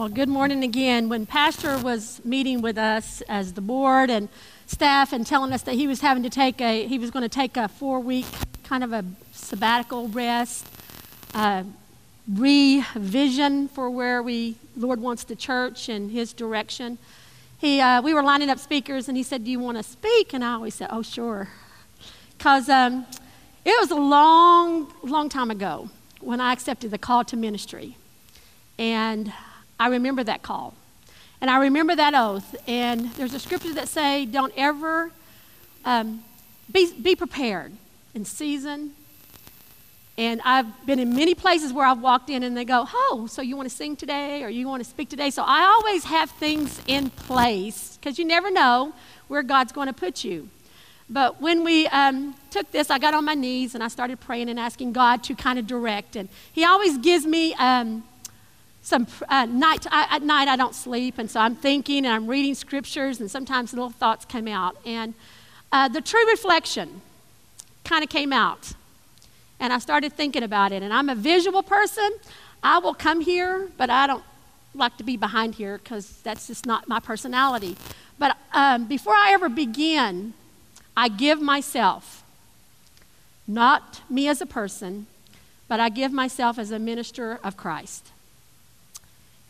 Well, good morning again. When Pastor was meeting with us as the board and staff and telling us that he was having to take a, he was going to take a four week kind of a sabbatical rest, uh, revision for where we, Lord wants the church and his direction. He, uh, we were lining up speakers and he said, Do you want to speak? And I always said, Oh, sure. Because um, it was a long, long time ago when I accepted the call to ministry. And I remember that call. And I remember that oath. And there's a scripture that say, don't ever um, be, be prepared in season. And I've been in many places where I've walked in and they go, oh, so you want to sing today or you want to speak today? So I always have things in place because you never know where God's going to put you. But when we um, took this, I got on my knees and I started praying and asking God to kind of direct. And He always gives me um, some uh, night I, at night I don't sleep, and so I'm thinking and I'm reading scriptures, and sometimes little thoughts come out. And uh, the true reflection kind of came out, and I started thinking about it. And I'm a visual person. I will come here, but I don't like to be behind here because that's just not my personality. But um, before I ever begin, I give myself, not me as a person, but I give myself as a minister of Christ.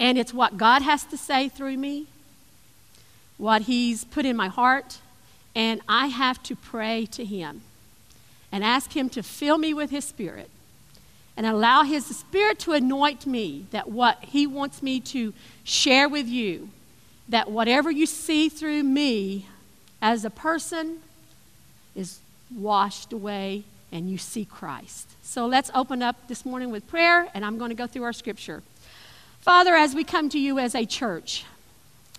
And it's what God has to say through me, what He's put in my heart, and I have to pray to Him and ask Him to fill me with His Spirit and allow His Spirit to anoint me that what He wants me to share with you, that whatever you see through me as a person is washed away and you see Christ. So let's open up this morning with prayer, and I'm going to go through our scripture. Father, as we come to you as a church,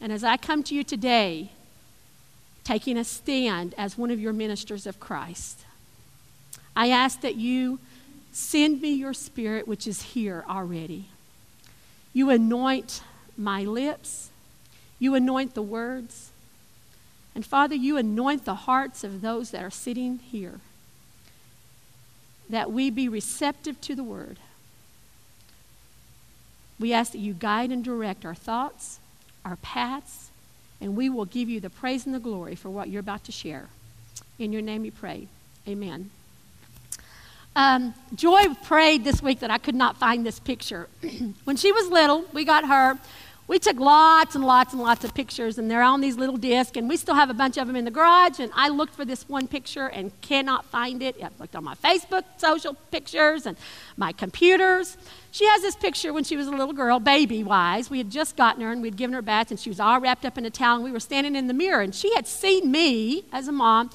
and as I come to you today, taking a stand as one of your ministers of Christ, I ask that you send me your spirit, which is here already. You anoint my lips, you anoint the words, and Father, you anoint the hearts of those that are sitting here, that we be receptive to the word we ask that you guide and direct our thoughts, our paths, and we will give you the praise and the glory for what you're about to share. In your name we pray. Amen. Um, Joy prayed this week that I could not find this picture. when she was little, we got her we took lots and lots and lots of pictures, and they're on these little discs, and we still have a bunch of them in the garage. And I looked for this one picture and cannot find it. I looked on my Facebook social pictures and my computers. She has this picture when she was a little girl, baby wise. We had just gotten her, and we'd given her a bath, and she was all wrapped up in a towel, and we were standing in the mirror, and she had seen me as a mom.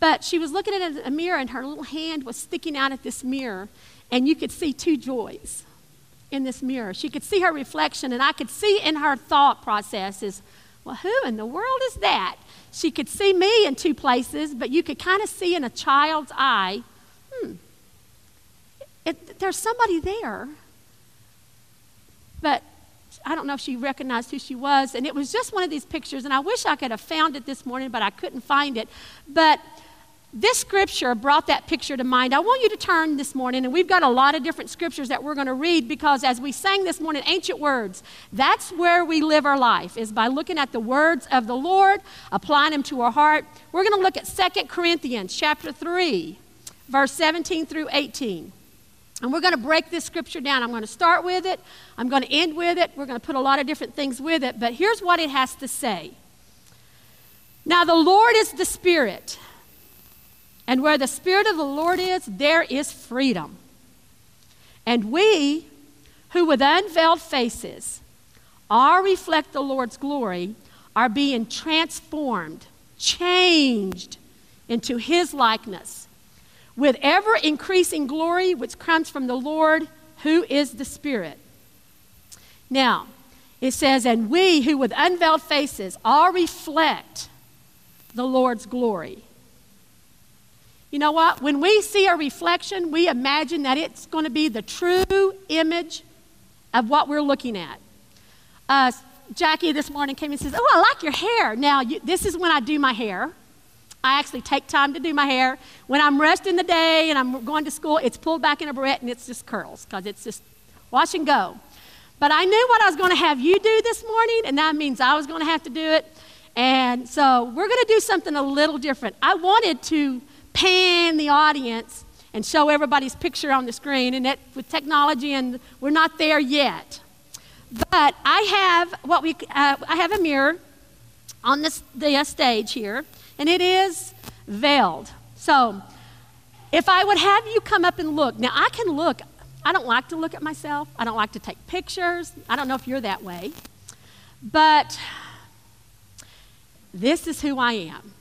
But she was looking at a mirror, and her little hand was sticking out at this mirror, and you could see two joys in this mirror. She could see her reflection, and I could see in her thought processes, well, who in the world is that? She could see me in two places, but you could kind of see in a child's eye, hmm, it, there's somebody there. But I don't know if she recognized who she was. And it was just one of these pictures, and I wish I could have found it this morning, but I couldn't find it. But this scripture brought that picture to mind. I want you to turn this morning, and we've got a lot of different scriptures that we're going to read because as we sang this morning, ancient words, that's where we live our life, is by looking at the words of the Lord, applying them to our heart. We're going to look at Second Corinthians chapter 3, verse 17 through 18. And we're going to break this scripture down. I'm going to start with it, I'm going to end with it, we're going to put a lot of different things with it, but here's what it has to say. Now, the Lord is the Spirit. And where the Spirit of the Lord is, there is freedom. And we, who with unveiled faces all reflect the Lord's glory, are being transformed, changed into His likeness, with ever increasing glory which comes from the Lord, who is the Spirit. Now, it says, And we who with unveiled faces all reflect the Lord's glory. You know what? When we see a reflection, we imagine that it's going to be the true image of what we're looking at. Uh, Jackie this morning came and says, Oh, I like your hair. Now, you, this is when I do my hair. I actually take time to do my hair. When I'm resting the day and I'm going to school, it's pulled back in a barrette and it's just curls because it's just wash and go. But I knew what I was going to have you do this morning, and that means I was going to have to do it. And so we're going to do something a little different. I wanted to pan the audience and show everybody's picture on the screen, and that with technology, and we're not there yet. But I have what we uh, I have a mirror on this the uh, stage here, and it is veiled. So if I would have you come up and look, now I can look. I don't like to look at myself. I don't like to take pictures. I don't know if you're that way. But this is who I am.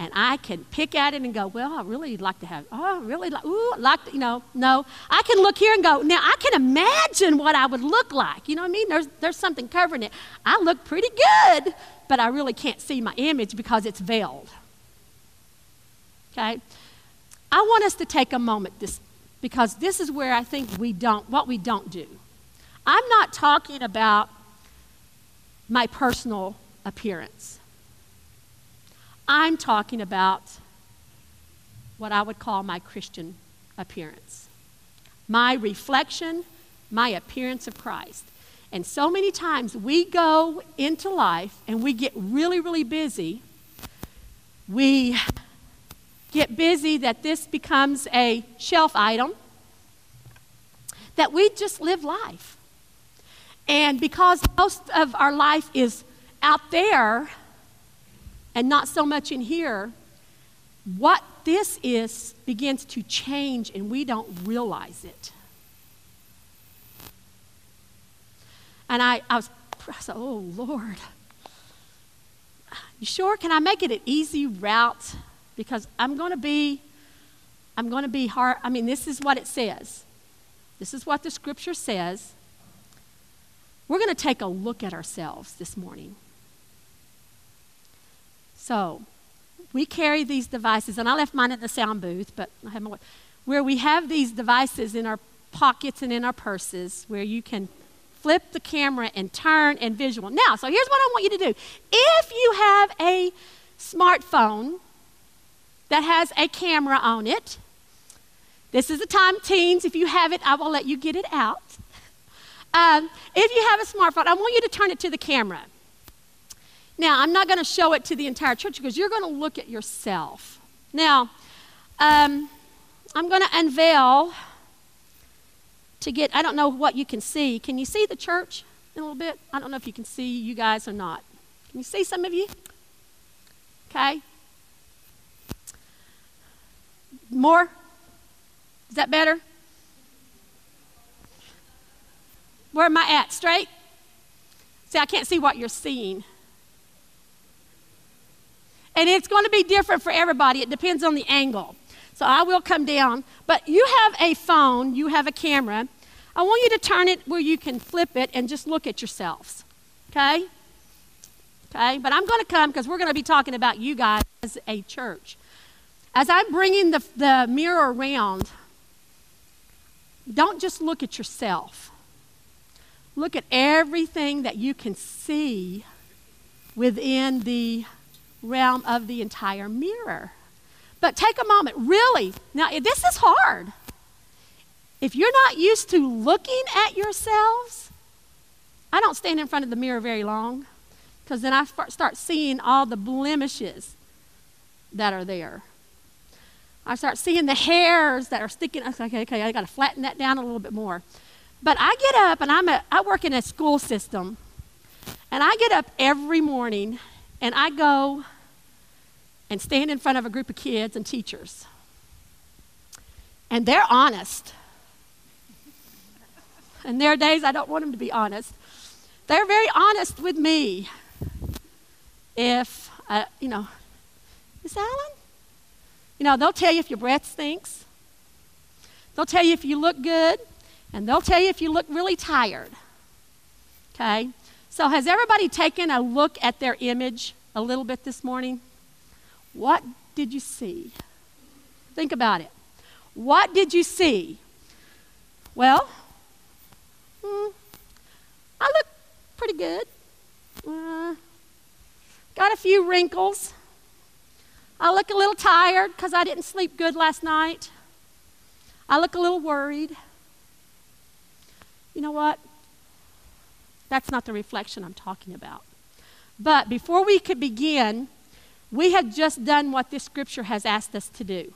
And I can pick at it and go, well, I really like to have, oh, really like, ooh, like you know, no. I can look here and go, now I can imagine what I would look like. You know what I mean? There's, there's something covering it. I look pretty good, but I really can't see my image because it's veiled. Okay? I want us to take a moment this, because this is where I think we don't, what we don't do. I'm not talking about my personal appearance. I'm talking about what I would call my Christian appearance, my reflection, my appearance of Christ. And so many times we go into life and we get really, really busy. We get busy that this becomes a shelf item, that we just live life. And because most of our life is out there and not so much in here, what this is begins to change and we don't realize it. And I, I was, I said, oh, Lord. You sure? Can I make it an easy route because I'm going to be I'm going to be hard. I mean, this is what it says. This is what the scripture says. We're going to take a look at ourselves this morning. So, we carry these devices, and I left mine at the sound booth, but I have my, where we have these devices in our pockets and in our purses where you can flip the camera and turn and visual. Now, so here's what I want you to do. If you have a smartphone, that has a camera on it. This is the time, teens, if you have it, I will let you get it out. Um, if you have a smartphone, I want you to turn it to the camera. Now, I'm not going to show it to the entire church because you're going to look at yourself. Now, um, I'm going to unveil to get, I don't know what you can see. Can you see the church in a little bit? I don't know if you can see you guys or not. Can you see some of you? Okay. More? Is that better? Where am I at? Straight? See, I can't see what you're seeing. And it's going to be different for everybody. It depends on the angle. So I will come down. But you have a phone, you have a camera. I want you to turn it where you can flip it and just look at yourselves. Okay? Okay? But I'm going to come because we're going to be talking about you guys as a church. As I'm bringing the, the mirror around, don't just look at yourself. Look at everything that you can see within the realm of the entire mirror. But take a moment, really. Now, this is hard. If you're not used to looking at yourselves, I don't stand in front of the mirror very long because then I start seeing all the blemishes that are there. I start seeing the hairs that are sticking. Okay, okay, I got to flatten that down a little bit more. But I get up and I'm a, I work in a school system, and I get up every morning and I go and stand in front of a group of kids and teachers. And they're honest. And there are days I don't want them to be honest. They're very honest with me. If, uh, you know, Miss Allen, you know, they'll tell you if your breath stinks, they'll tell you if you look good, and they'll tell you if you look really tired. Okay? So, has everybody taken a look at their image a little bit this morning? What did you see? Think about it. What did you see? Well, hmm, I look pretty good. Uh, got a few wrinkles. I look a little tired because I didn't sleep good last night. I look a little worried. You know what? That's not the reflection I'm talking about. But before we could begin, we had just done what this scripture has asked us to do.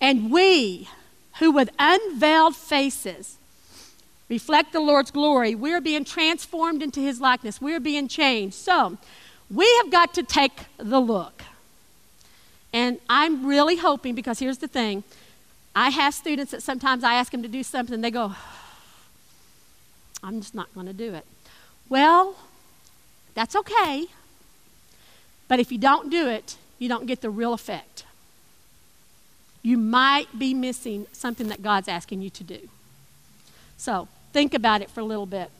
And we, who with unveiled faces reflect the Lord's glory, we're being transformed into his likeness. We're being changed. So, we have got to take the look. And I'm really hoping, because here's the thing I have students that sometimes I ask them to do something, they go, I'm just not going to do it. Well, that's okay. But if you don't do it, you don't get the real effect. You might be missing something that God's asking you to do. So think about it for a little bit.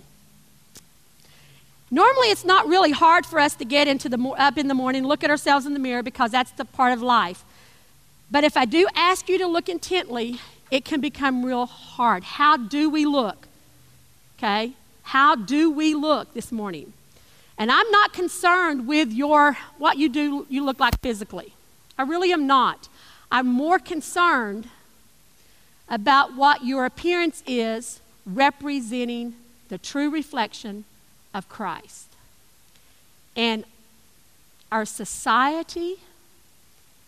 Normally, it's not really hard for us to get into the up in the morning, look at ourselves in the mirror because that's the part of life. But if I do ask you to look intently, it can become real hard. How do we look? Okay? How do we look this morning? And I'm not concerned with your what you do you look like physically. I really am not. I'm more concerned about what your appearance is representing the true reflection of Christ. And our society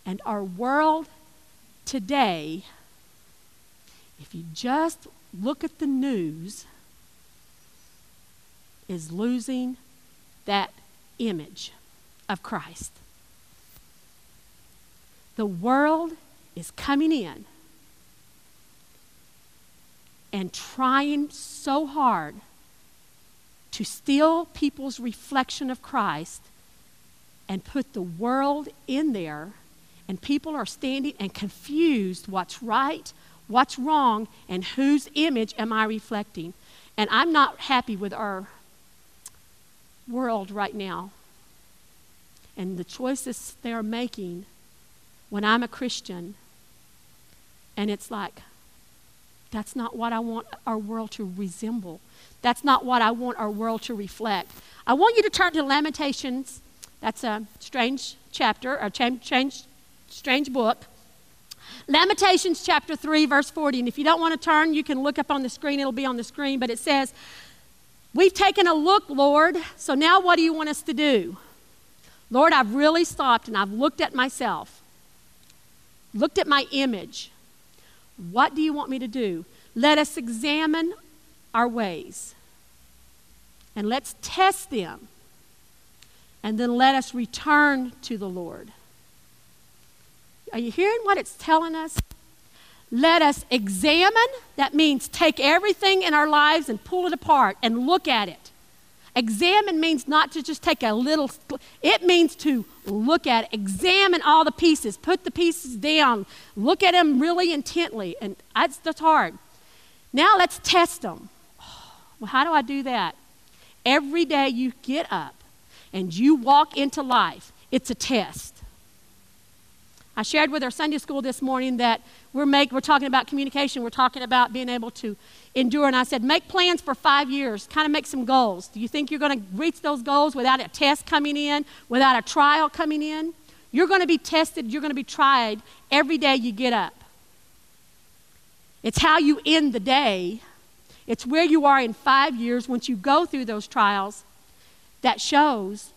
and our world today, if you just look at the news, is losing that image of Christ. The world is coming in and trying so hard to steal people's reflection of Christ and put the world in there, and people are standing and confused what's right, what's wrong, and whose image am I reflecting. And I'm not happy with our world right now and the choices they are making when I'm a Christian. And it's like, that's not what I want our world to resemble. That's not what I want our world to reflect. I want you to turn to Lamentations. That's a strange chapter, a strange, strange book. Lamentations chapter 3, verse 40. And if you don't want to turn, you can look up on the screen. It'll be on the screen. But it says, We've taken a look, Lord, so now what do you want us to do? Lord, I've really stopped and I've looked at myself, looked at my image. What do you want me to do? Let us examine our ways and let's test them. And then let us return to the Lord. Are you hearing what it's telling us? Let us examine, that means take everything in our lives and pull it apart and look at it. Examine means not to just take a little, it means to look at it, examine all the pieces, put the pieces down, look at them really intently. And that's, that's hard. Now let's test them. Oh, well, how do I do that? Every day you get up and you walk into life, it's a test. I shared with our Sunday school this morning that we're, make, we're talking about communication. We're talking about being able to endure. And I said, make plans for five years, kind of make some goals. Do you think you're going to reach those goals without a test coming in, without a trial coming in? You're going to be tested, you're going to be tried every day you get up. It's how you end the day, it's where you are in five years once you go through those trials that shows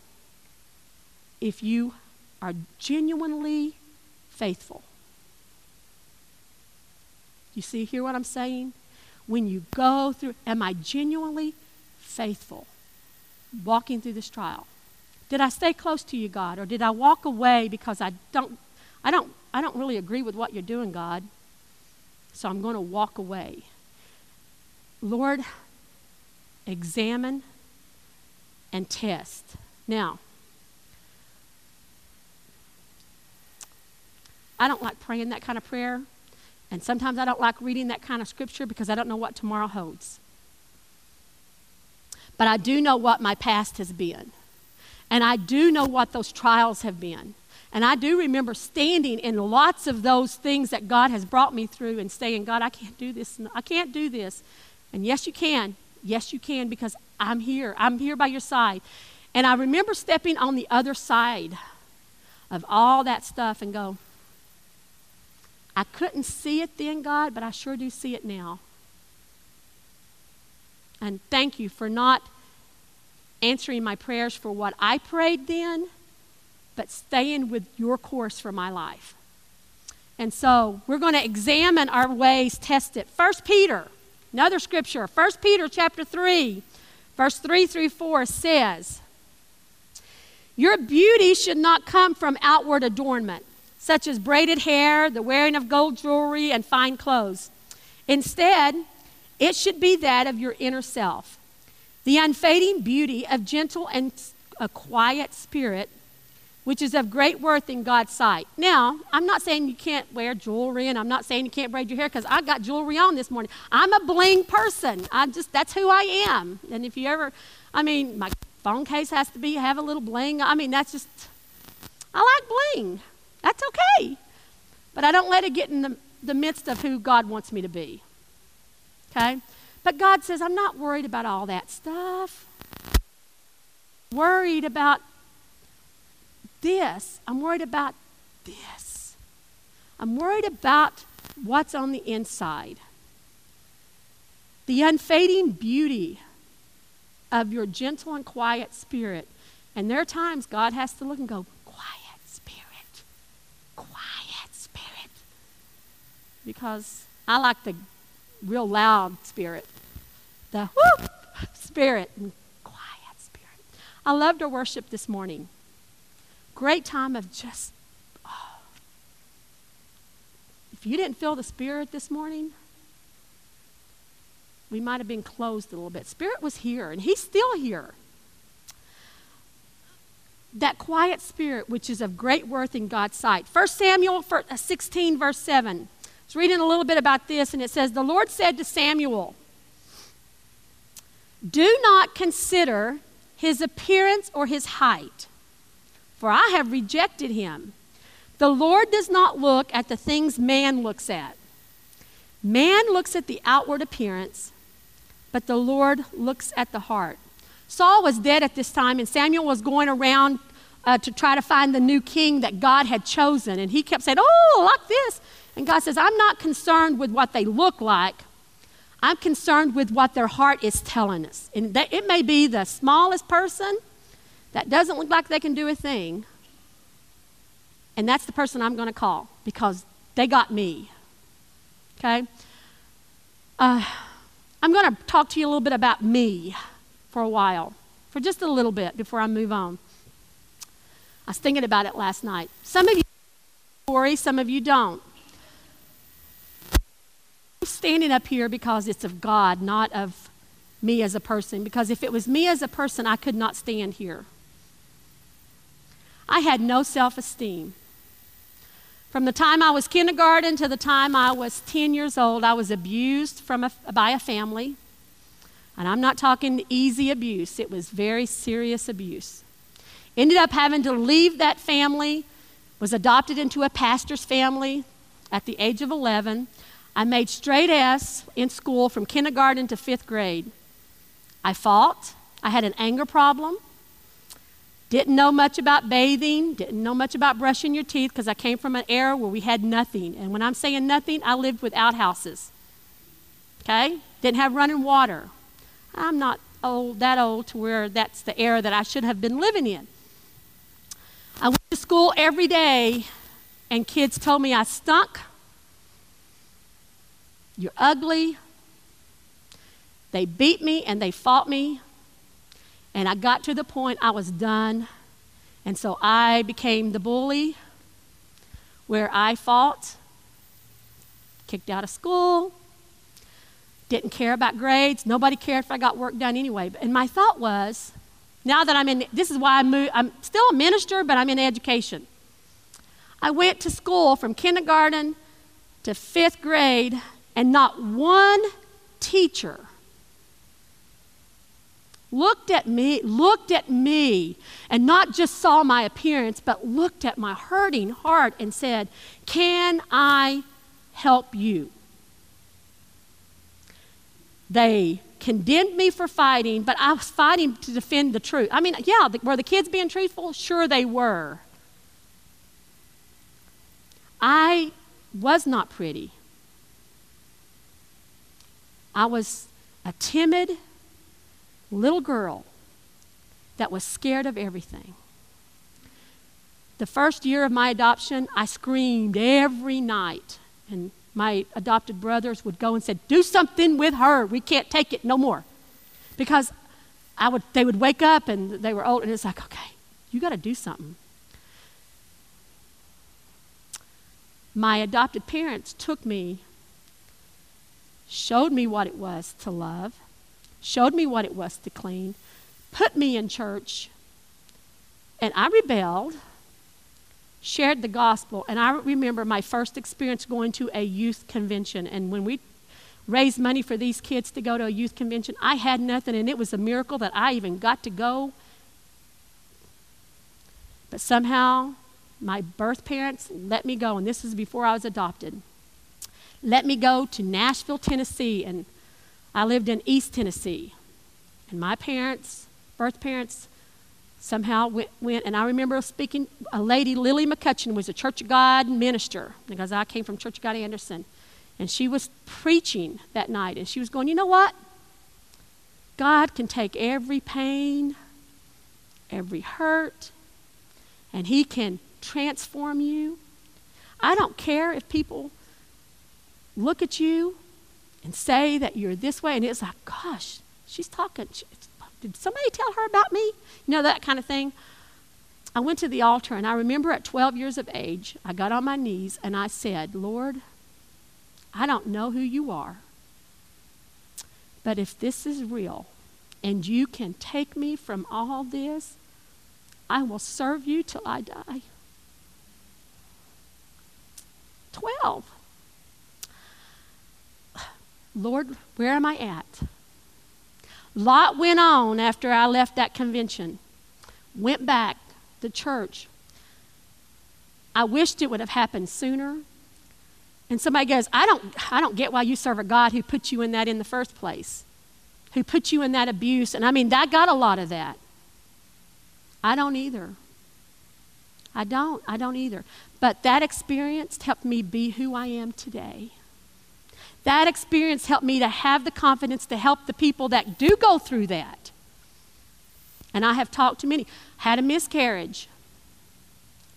if you are genuinely faithful. You see, hear what I'm saying? When you go through, am I genuinely faithful walking through this trial? Did I stay close to you, God, or did I walk away because I don't, I don't, I don't really agree with what you're doing, God? So I'm going to walk away. Lord, examine and test. Now, I don't like praying that kind of prayer. And sometimes I don't like reading that kind of scripture because I don't know what tomorrow holds. But I do know what my past has been. And I do know what those trials have been. And I do remember standing in lots of those things that God has brought me through and saying, God, I can't do this. I can't do this. And yes, you can. Yes, you can because I'm here. I'm here by your side. And I remember stepping on the other side of all that stuff and go, I couldn't see it then, God, but I sure do see it now. And thank you for not answering my prayers for what I prayed then, but staying with your course for my life. And so we're going to examine our ways, test it. First Peter, another scripture, First Peter chapter 3, verse 3 through 4 says, Your beauty should not come from outward adornment, such as braided hair, the wearing of gold jewelry, and fine clothes. Instead, it should be that of your inner self, the unfading beauty of gentle and a quiet spirit which is of great worth in God's sight. Now, I'm not saying you can't wear jewelry and I'm not saying you can't braid your hair because I got jewelry on this morning. I'm a bling person. I just that's who I am. And if you ever I mean, my phone case has to be have a little bling. I mean, that's just I like bling. That's okay. But I don't let it get in the, the midst of who God wants me to be. Okay? But God says, I'm not worried about all that stuff. Worried about this. I'm worried about this. I'm worried about what's on the inside. The unfading beauty of your gentle and quiet spirit. And there are times God has to look and go, quiet spirit, quiet spirit. Because I like the real loud spirit, the whoop spirit, and quiet spirit. I loved our worship this morning great time of just, oh. If you didn't feel the Spirit this morning, we might have been closed a little bit. Spirit was here, and He's still here. That quiet spirit, which is of great worth in God's sight. 1 Samuel uh, 16, verse 7. Was reading a little bit about this, and it says, The Lord said to Samuel, Do not consider his appearance or his height for I have rejected him. The Lord does not look at the things man looks at. Man looks at the outward appearance, but the Lord looks at the heart. Saul was dead at this time, and Samuel was going around uh, to try to find the new king that God had chosen. And he kept saying, Oh, like this. And God says, I'm not concerned with what they look like. I'm concerned with what their heart is telling us. And that, it may be the smallest person, that doesn't look like they can do a thing, and that's the person I'm going to call because they got me. Okay? Uh, I'm going to talk to you a little bit about me for a while, for just a little bit before I move on. I was thinking about it last night. Some of you story, some of you don't. Standing up here because it's of God, not of me as a person. Because if it was me as a person, I could not stand here. I had no self esteem. From the time I was kindergarten to the time I was 10 years old, I was abused from a, by a family. And I'm not talking easy abuse, it was very serious abuse. Ended up having to leave that family, was adopted into a pastor's family at the age of 11. I made straight S in school from kindergarten to fifth grade. I fought, I had an anger problem. Didn't know much about bathing, didn't know much about brushing your teeth because I came from an era where we had nothing. And when I'm saying nothing, I lived with outhouses. Okay? Didn't have running water. I'm not old, that old to where that's the era that I should have been living in. I went to school every day, and kids told me I stunk. You're ugly. They beat me and they fought me. And I got to the point I was done. And so I became the bully where I fought, kicked out of school, didn't care about grades. Nobody cared if I got work done anyway. And my thought was, now that I'm in, this is why I moved, I'm still a minister, but I'm in education. I went to school from kindergarten to fifth grade, and not one teacher looked at me, looked at me, and not just saw my appearance, but looked at my hurting heart and said, Can I help you? They condemned me for fighting, but I was fighting to defend the truth. I mean, yeah, were the kids being truthful? Sure, they were. I was not pretty. I was a timid, little girl that was scared of everything. The first year of my adoption, I screamed every night. And my adopted brothers would go and say, Do something with her. We can't take it no more. Because I would, they would wake up and they were old, and it's like, okay, you got to do something. My adopted parents took me, showed me what it was to love, showed me what it was to clean, put me in church, and I rebelled shared the gospel. And I remember my first experience going to a youth convention. And when we raised money for these kids to go to a youth convention, I had nothing. And it was a miracle that I even got to go. But somehow, my birth parents let me go. And this was before I was adopted. Let me go to Nashville, Tennessee. And I lived in East Tennessee. And my parents, birth parents, somehow went, went, and I remember speaking, a lady, Lillie McCutcheon, was a Church of God minister, because I came from Church of God Anderson. And she was preaching that night, and she was going, You know what? God can take every pain, every hurt, and He can transform you. I don't care if people look at you and say that you're this way, and it's like, Gosh, she's talking. Did somebody tell her about me? You know, that kind of thing. I went to the altar, and I remember at 12 years of age, I got on my knees and I said, Lord, I don't know who you are, but if this is real and you can take me from all this, I will serve you till I die. 12. Lord, where am I at? Lot went on after I left that convention, went back to church. I wished it would have happened sooner. And somebody goes, I don't, I don't get why you serve a God who put you in that in the first place, who put you in that abuse. And I mean, I got a lot of that. I don't either. I don't. I don't either. But that experience helped me be who I am today. That experience helped me to have the confidence to help the people that do go through that. And I have talked to many. Had a miscarriage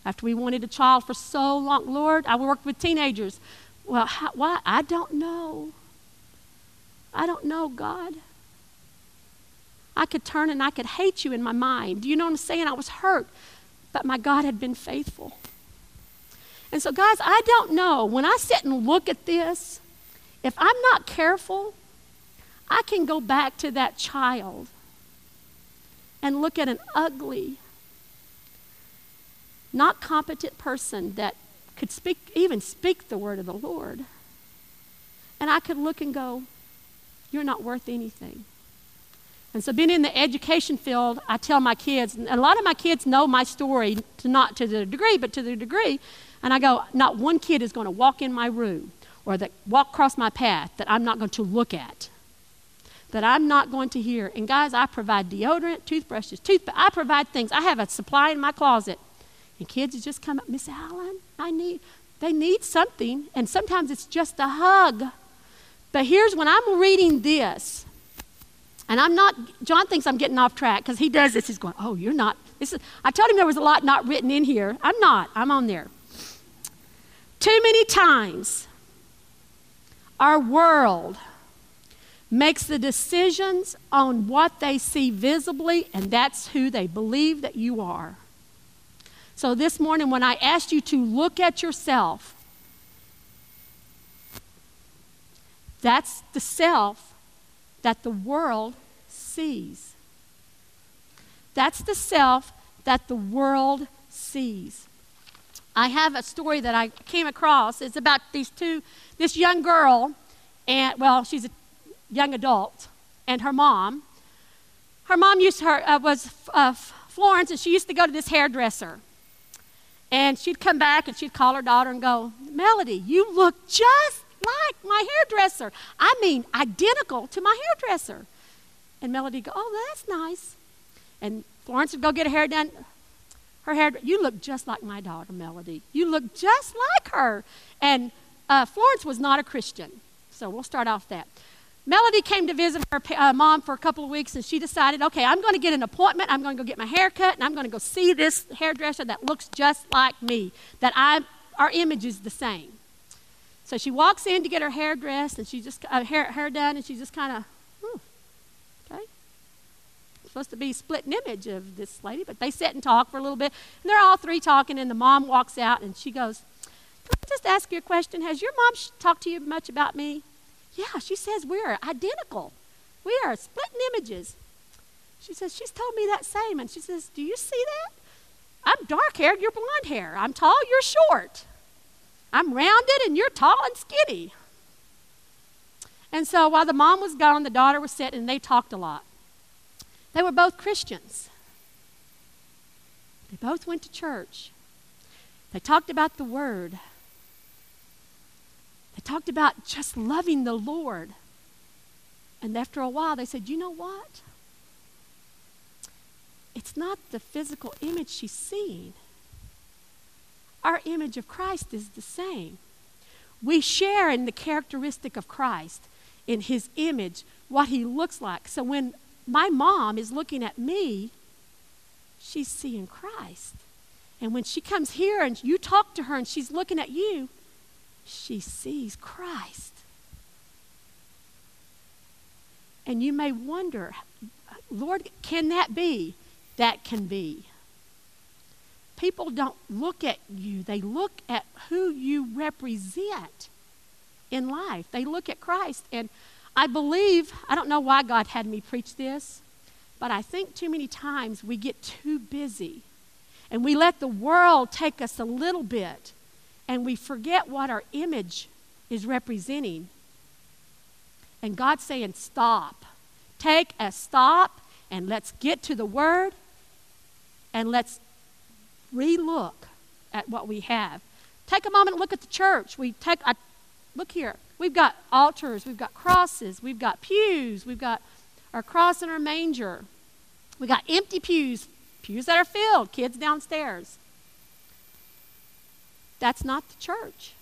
after we wanted a child for so long. Lord, I worked with teenagers. Well, how, why? I don't know. I don't know, God. I could turn and I could hate you in my mind. Do you know what I'm saying? I was hurt, but my God had been faithful. And so, guys, I don't know. When I sit and look at this, if I'm not careful, I can go back to that child and look at an ugly, not competent person that could speak, even speak the word of the Lord. And I could look and go, You're not worth anything. And so, being in the education field, I tell my kids, and a lot of my kids know my story, to not to the degree, but to the degree. And I go, Not one kid is going to walk in my room or that walk across my path that I'm not going to look at, that I'm not going to hear. And guys, I provide deodorant, toothbrushes, toothpaste. I provide things. I have a supply in my closet. And kids just come up, Miss Allen, I need, they need something. And sometimes it's just a hug. But here's when I'm reading this, and I'm not, John thinks I'm getting off track because he does this. He's going, Oh, you're not. This is, I told him there was a lot not written in here. I'm not. I'm on there. Too many times our world makes the decisions on what they see visibly, and that's who they believe that you are. So this morning, when I asked you to look at yourself, that's the self that the world sees. That's the self that the world sees. I have a story that I came across. It's about these two, this young girl, and well, she's a young adult, and her mom. Her mom used her uh, was uh, Florence, and she used to go to this hairdresser. And she'd come back and she'd call her daughter and go, Melody, you look just like my hairdresser. I mean, identical to my hairdresser. And Melody go, Oh, that's nice. And Florence would go get her hair done her hair, you look just like my daughter, Melody. You look just like her. And uh, Florence was not a Christian. So we'll start off that. Melody came to visit her uh, mom for a couple of weeks, and she decided, okay, I'm going to get an appointment. I'm going to go get my hair cut, and I'm going to go see this hairdresser that looks just like me, that I, our image is the same. So she walks in to get her hair dressed, and she just uh, hair, hair done, and she just kind of. Supposed to be split an image of this lady, but they sit and talk for a little bit, and they're all three talking, and the mom walks out, and she goes, "Can I just ask you a question? Has your mom talked to you much about me?" Yeah, she says we're identical. We are splitting images. She says, She's told me that same. And she says, Do you see that? I'm dark haired, you're blonde hair. I'm tall, you're short. I'm rounded, and you're tall and skinny. And so while the mom was gone, the daughter was sitting, and they talked a lot. They were both Christians. They both went to church. They talked about the Word. They talked about just loving the Lord. And after a while, they said, You know what? It's not the physical image she's seeing. Our image of Christ is the same. We share in the characteristic of Christ, in his image, what he looks like. So when my mom is looking at me, she's seeing Christ. And when she comes here and you talk to her and she's looking at you, she sees Christ. And you may wonder, Lord, can that be? That can be. People don't look at you, they look at who you represent in life. They look at Christ. And I believe, I don't know why God had me preach this, but I think too many times we get too busy and we let the world take us a little bit and we forget what our image is representing. And God's saying, stop. Take a stop and let's get to the Word and let's relook at what we have. Take a moment and look at the church. We take a look here. We've got altars, we've got crosses, we've got pews, we've got our cross and our manger. We got empty pews, pews that are filled, kids downstairs. That's not the church.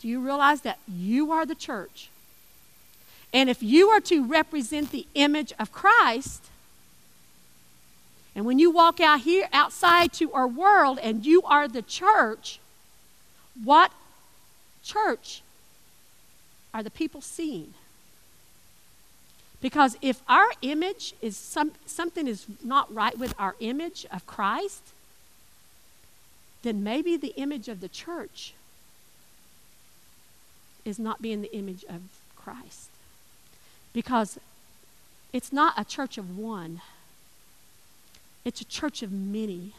Do you realize that you are the church? And if you are to represent the image of Christ, and when you walk out here outside to our world and you are the church, what church are the people seeing? Because if our image is some, something is not right with our image of Christ, then maybe the image of the church is not being the image of Christ. Because it's not a church of one, it's a church of many.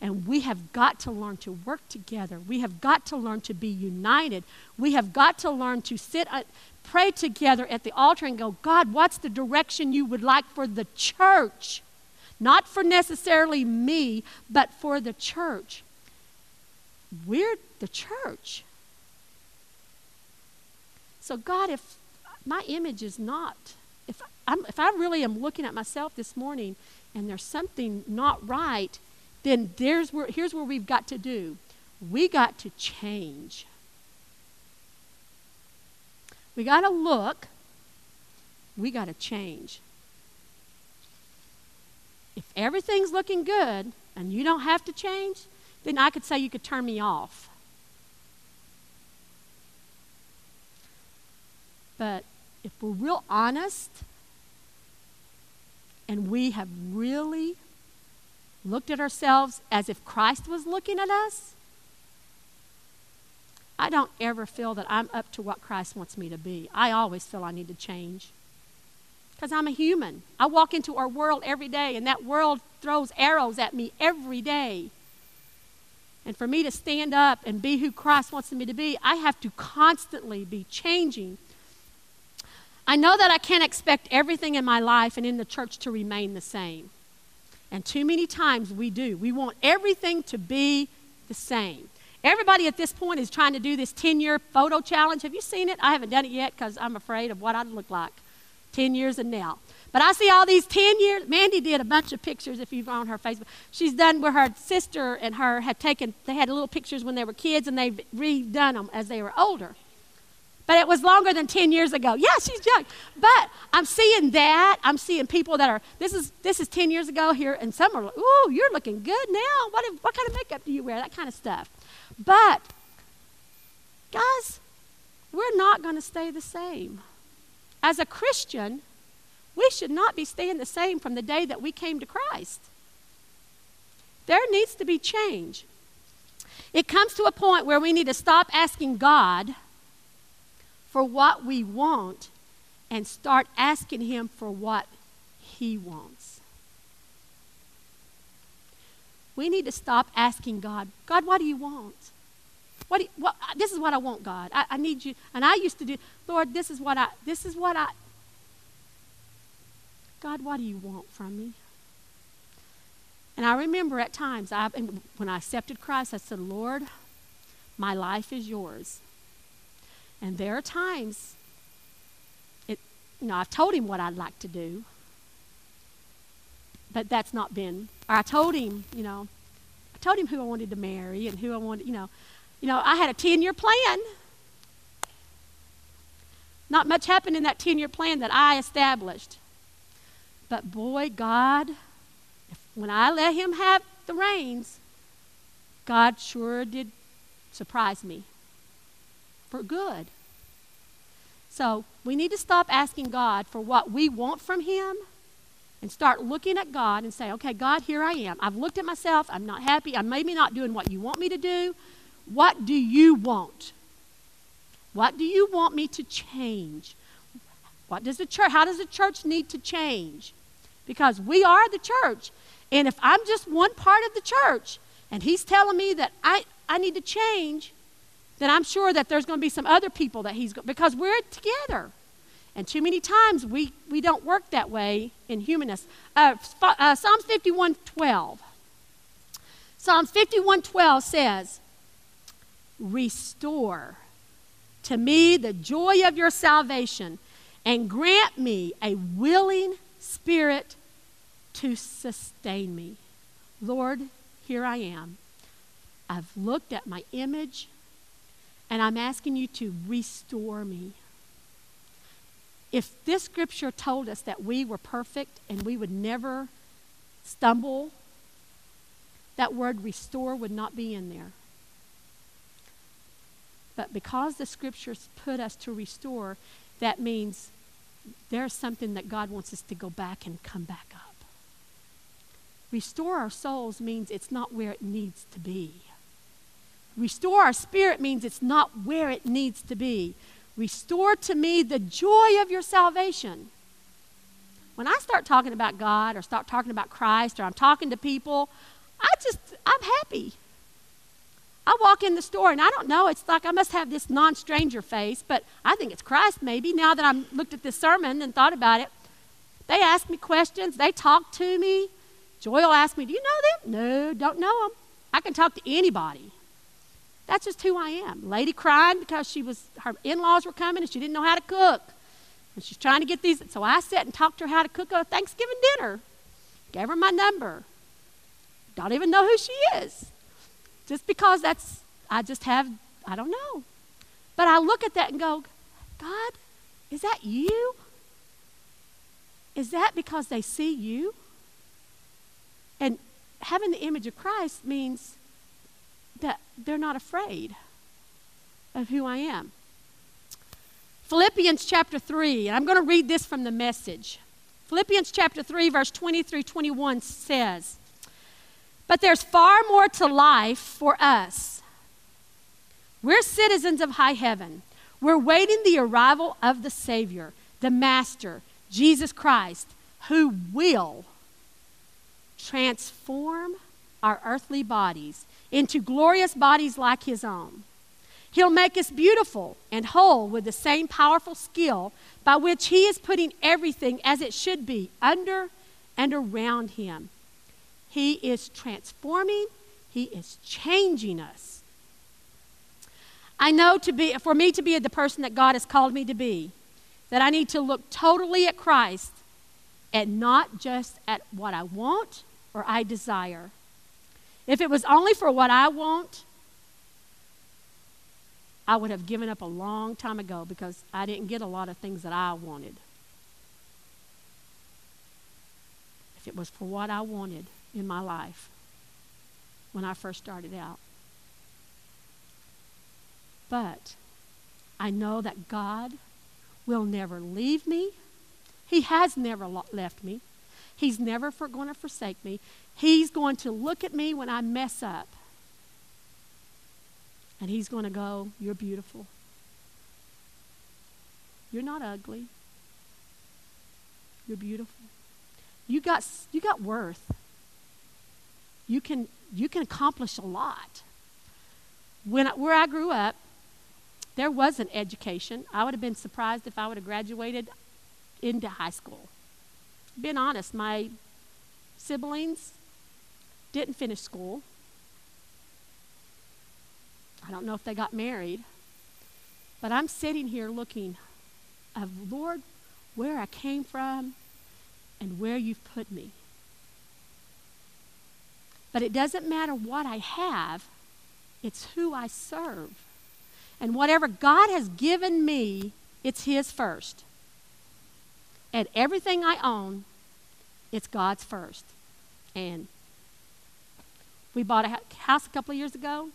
And we have got to learn to work together. We have got to learn to be united. We have got to learn to sit, uh, pray together at the altar and go, God, what's the direction you would like for the church? Not for necessarily me, but for the church. We're the church. So, God, if my image is not, if, I'm, if I really am looking at myself this morning and there's something not right, then there's where, here's where we've got to do. We got to change. We got to look. We got to change. If everything's looking good and you don't have to change, then I could say you could turn me off. But if we're real honest and we have really looked at ourselves as if Christ was looking at us, I don't ever feel that I'm up to what Christ wants me to be. I always feel I need to change. Because I'm a human. I walk into our world every day, and that world throws arrows at me every day. And for me to stand up and be who Christ wants me to be, I have to constantly be changing. I know that I can't expect everything in my life and in the church to remain the same. And too many times we do. We want everything to be the same. Everybody at this point is trying to do this 10 year photo challenge. Have you seen it? I haven't done it yet because I'm afraid of what I'd look like 10 years and now. But I see all these 10 years. Mandy did a bunch of pictures if you've on her Facebook. She's done where her sister and her had taken, they had little pictures when they were kids and they've redone them as they were older. But it was longer than 10 years ago. Yeah, she's young. But I'm seeing that. I'm seeing people that are, this is, this is 10 years ago here, and some are like, ooh, you're looking good now. What, what kind of makeup do you wear? That kind of stuff. But, guys, we're not going to stay the same. As a Christian, we should not be staying the same from the day that we came to Christ. There needs to be change. It comes to a point where we need to stop asking God for what we want and start asking Him for what He wants. We need to stop asking God, God, what do you want? What, you, what this is what I want, God. I, I need you. And I used to do, Lord, this is what I, this is what I, God, what do you want from me? And I remember at times, I, when I accepted Christ, I said, Lord, my life is yours. And there are times, it, you know, I've told him what I'd like to do, but that's not been, or I told him, you know, I told him who I wanted to marry and who I wanted, you know, you know, I had a 10 year plan. Not much happened in that 10 year plan that I established. But boy, God, when I let Him have the reins, God sure did surprise me for good. So we need to stop asking God for what we want from Him and start looking at God and say, okay, God, here I am. I've looked at myself. I'm not happy. I'm maybe not doing what you want me to do. What do you want? What do you want me to change? What does the church, how does the church need to change? Because we are the church. And if I'm just one part of the church and he's telling me that I, I need to change, then I'm sure that there's going to be some other people that he's going because we're together. And too many times we, we don't work that way in humanness. Uh, uh, Psalms 51:12. Psalms 51:12 says, "Restore to me the joy of your salvation, and grant me a willing spirit to sustain me." Lord, here I am. I've looked at my image and I'm asking you to restore me. If this scripture told us that we were perfect and we would never stumble, that word restore would not be in there. But because the scriptures put us to restore, that means there's something that God wants us to go back and come back up. Restore our souls means it's not where it needs to be. Restore our spirit means it's not where it needs to be. Restore to me the joy of your salvation. When I start talking about God or start talking about Christ or I'm talking to people, I just, I'm happy. I walk in the store and I don't know, it's like I must have this non stranger face, but I think it's Christ maybe now that I've looked at this sermon and thought about it. They ask me questions, they talk to me. Joy will ask me, Do you know them? No, don't know them. I can talk to anybody. That's just who I am. Lady crying because she was her in-laws were coming and she didn't know how to cook. And she's trying to get these. So I sat and talked to her how to cook a Thanksgiving dinner. Gave her my number. Don't even know who she is. Just because that's I just have I don't know. But I look at that and go, God, is that you? Is that because they see you? And having the image of Christ means that they're not afraid of who I am. Philippians chapter 3, and I'm going to read this from the message. Philippians chapter 3, verse 20 through 21 says, But there's far more to life for us. We're citizens of high heaven. We're waiting the arrival of the Savior, the Master, Jesus Christ, who will transform our earthly bodies into glorious bodies like his own. He'll make us beautiful and whole with the same powerful skill by which he is putting everything as it should be under and around him. He is transforming, he is changing us. I know to be for me to be the person that God has called me to be, that I need to look totally at Christ and not just at what I want or I desire. If it was only for what I want, I would have given up a long time ago because I didn't get a lot of things that I wanted. If it was for what I wanted in my life when I first started out. But I know that God will never leave me. He has never left me. He's never going to forsake me. He's going to look at me when I mess up. And he's going to go, You're beautiful. You're not ugly. You're beautiful. You got, you got worth. You can, you can accomplish a lot. When, where I grew up, there was an education. I would have been surprised if I would have graduated into high school. Being honest, my siblings didn't finish school. I don't know if they got married. But I'm sitting here looking of Lord, where I came from and where you've put me. But it doesn't matter what I have, it's who I serve. And whatever God has given me, it's His first. And everything I own, it's God's first. And we bought a house a couple of years ago.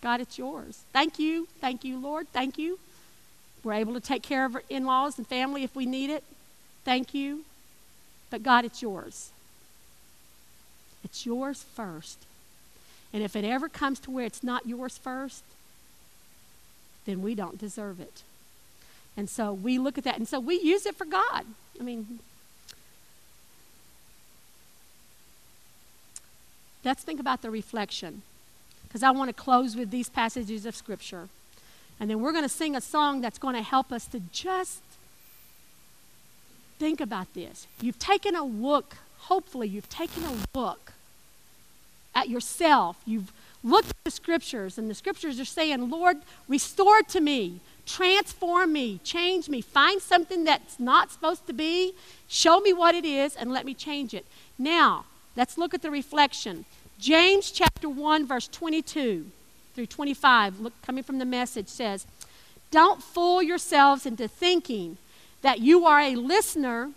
God, it's yours. Thank you. Thank you, Lord. Thank you. We're able to take care of our in laws and family if we need it. Thank you. But God, it's yours. It's yours first. And if it ever comes to where it's not yours first, then we don't deserve it. And so we look at that, and so we use it for God. I mean, let's think about the reflection because I want to close with these passages of Scripture. And then we're going to sing a song that's going to help us to just think about this. You've taken a look, hopefully, you've taken a look at yourself. You've looked at the Scriptures, and the Scriptures are saying, Lord, restore to me, transform me, change me, find something that's not supposed to be, show me what it is, and let me change it. Now, let's look at the reflection. James chapter 1, verse 22 through 25, look, coming from the message, says, Don't fool yourselves into thinking that you are a listener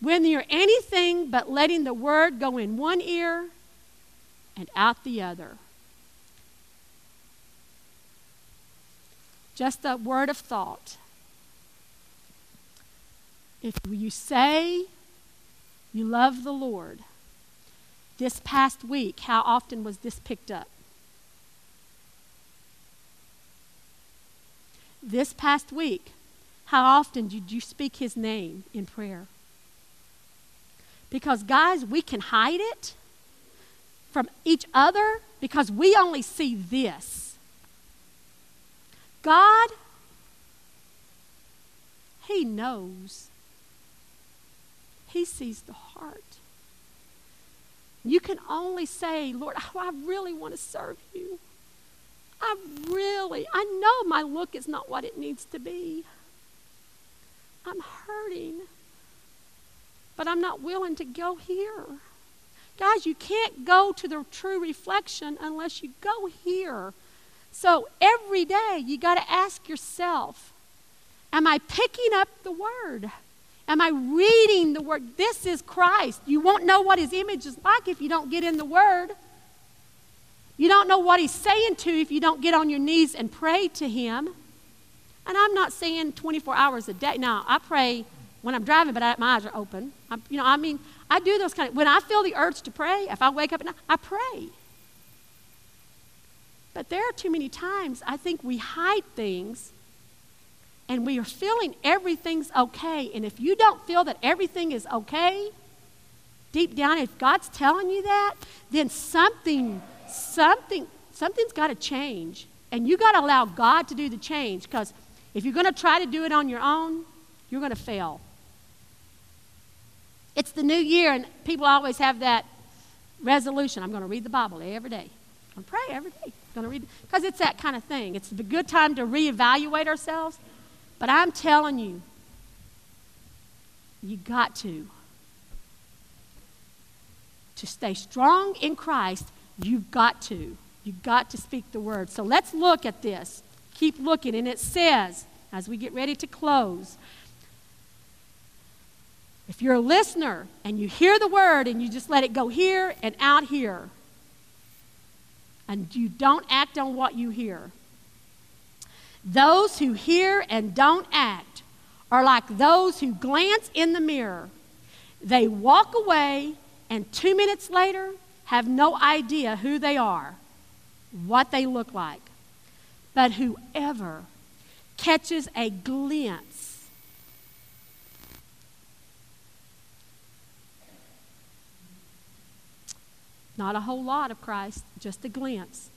when you're anything but letting the word go in one ear and out the other. Just a word of thought. If you say you love the Lord, this past week, how often was this picked up? This past week, how often did you speak his name in prayer? Because, guys, we can hide it from each other because we only see this. God, He knows. He sees the heart. You can only say, Lord, oh, I really want to serve you. I really, I know my look is not what it needs to be. I'm hurting, but I'm not willing to go here. Guys, you can't go to the true reflection unless you go here. So every day you got to ask yourself Am I picking up the word? Am I reading the Word? This is Christ. You won't know what His image is like if you don't get in the Word. You don't know what He's saying to you if you don't get on your knees and pray to Him. And I'm not saying 24 hours a day. Now, I pray when I'm driving, but I, my eyes are open. I'm, you know, I mean, I do those kind of, when I feel the urge to pray, if I wake up at night, I pray. But there are too many times I think we hide things and we are feeling everything's okay, and if you don't feel that everything is okay, deep down, if God's telling you that, then something, something, something's got to change. And you got to allow God to do the change because if you're going to try to do it on your own, you're going to fail. It's the new year, and people always have that resolution I'm going to read the Bible every day. I'm going to pray every day. I'm going to read because it's that kind of thing. It's a good time to reevaluate ourselves. But I'm telling you, you got to. To stay strong in Christ, you've got to. You've got to speak the word. So let's look at this. Keep looking. And it says, as we get ready to close, if you're a listener and you hear the word and you just let it go here and out here, and you don't act on what you hear, those who hear and don't act are like those who glance in the mirror. They walk away and two minutes later have no idea who they are, what they look like. But whoever catches a glimpse not a whole lot of Christ, just a glimpse.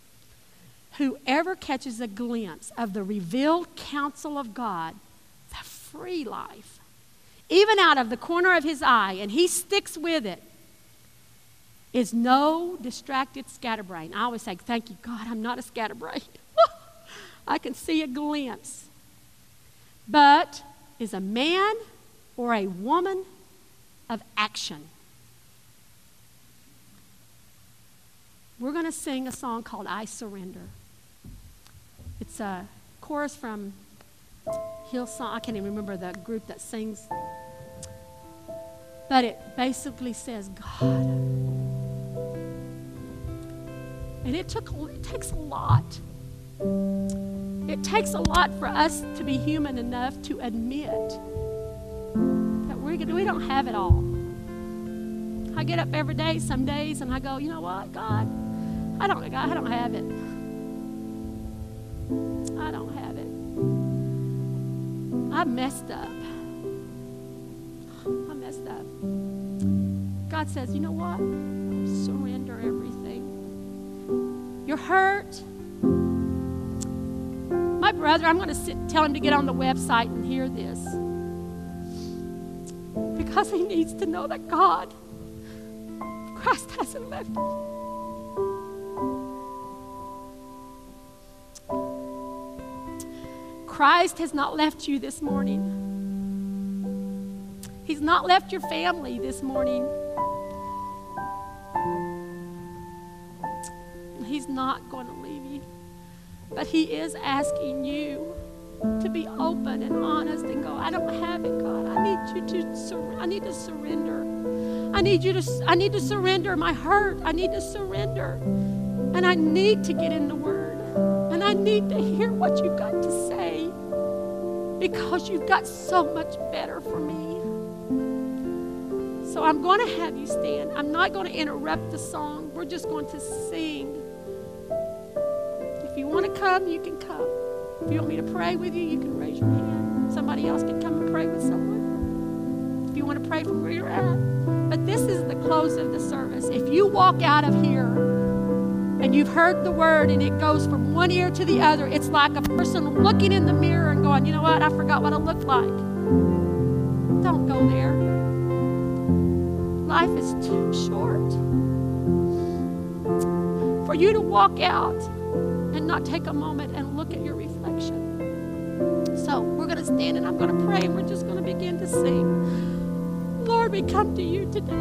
Whoever catches a glimpse of the revealed counsel of God, the free life, even out of the corner of his eye, and he sticks with it, is no distracted scatterbrain. I always say, Thank you, God, I'm not a scatterbrain. I can see a glimpse. But is a man or a woman of action. We're going to sing a song called I Surrender. It's a chorus from Hillsong. I can't even remember the group that sings. But it basically says, God. And it, took, it takes a lot. It takes a lot for us to be human enough to admit that we, we don't have it all. I get up every day, some days, and I go, you know what, God, I don't, I don't have it. I don't have it. I messed up. I messed up. God says, you know what? Surrender everything. You're hurt. My brother, I'm going to sit, tell him to get on the website and hear this. Because he needs to know that God, Christ hasn't left him. Christ has not left you this morning. He's not left your family this morning. He's not going to leave you. But He is asking you to be open and honest and go, I don't have it, God. I need you to sur- I need to surrender. I need you to I need to surrender my hurt. I need to surrender. And I need to get in the word. And I need to hear what you've got to say because you've got so much better for me. So I'm going to have you stand. I'm not going to interrupt the song. We're just going to sing. If you want to come, you can come. If you want me to pray with you, you can raise your hand. Somebody else can come and pray with someone. If you want to pray from where you're at. But this is the close of the service. If you walk out of here and you've heard the word and it goes from one ear to the other, it's like a person looking in the mirror and going, you know what, I forgot what I looked like. Don't go there. Life is too short for you to walk out and not take a moment and look at your reflection. So we're going to stand and I'm going to pray. And we're just going to begin to sing. Lord, we come to you today.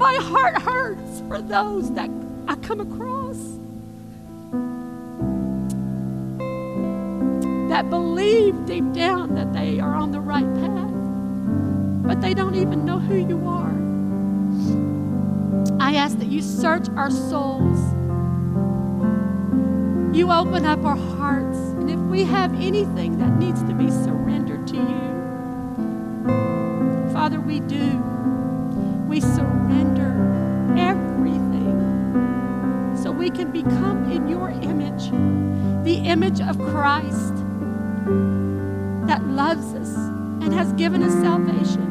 My heart hurts for those that I come across that believe deep down that they are on the right path, but they don't even know who you are. I ask that you search our souls. You open up our hearts. And if we have anything that needs to be surrendered to you, Father, we do we surrender everything we can become in your image, the image of Christ that loves us and has given us salvation.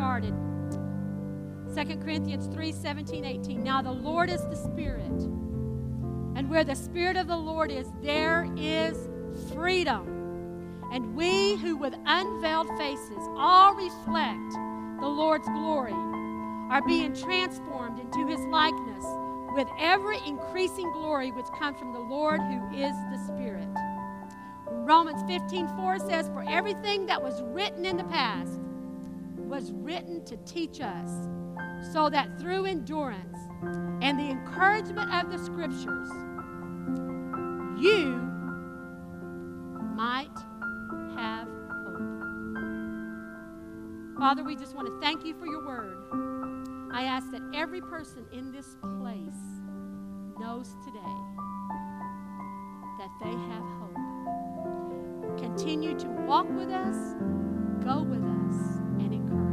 Started. 2 Corinthians 3 17, 18. Now the Lord is the Spirit. And where the Spirit of the Lord is, there is freedom. And we who with unveiled faces all reflect the Lord's glory are being transformed into his likeness with every increasing glory which comes from the Lord who is the Spirit. Romans 15 4 says, For everything that was written in the past was written to teach us, so that through endurance and the encouragement of the Scriptures, you might have hope. Father, we just want to thank you for your word. I ask that every person in this place knows today that they have hope. Continue to walk with us, go with us, and encourage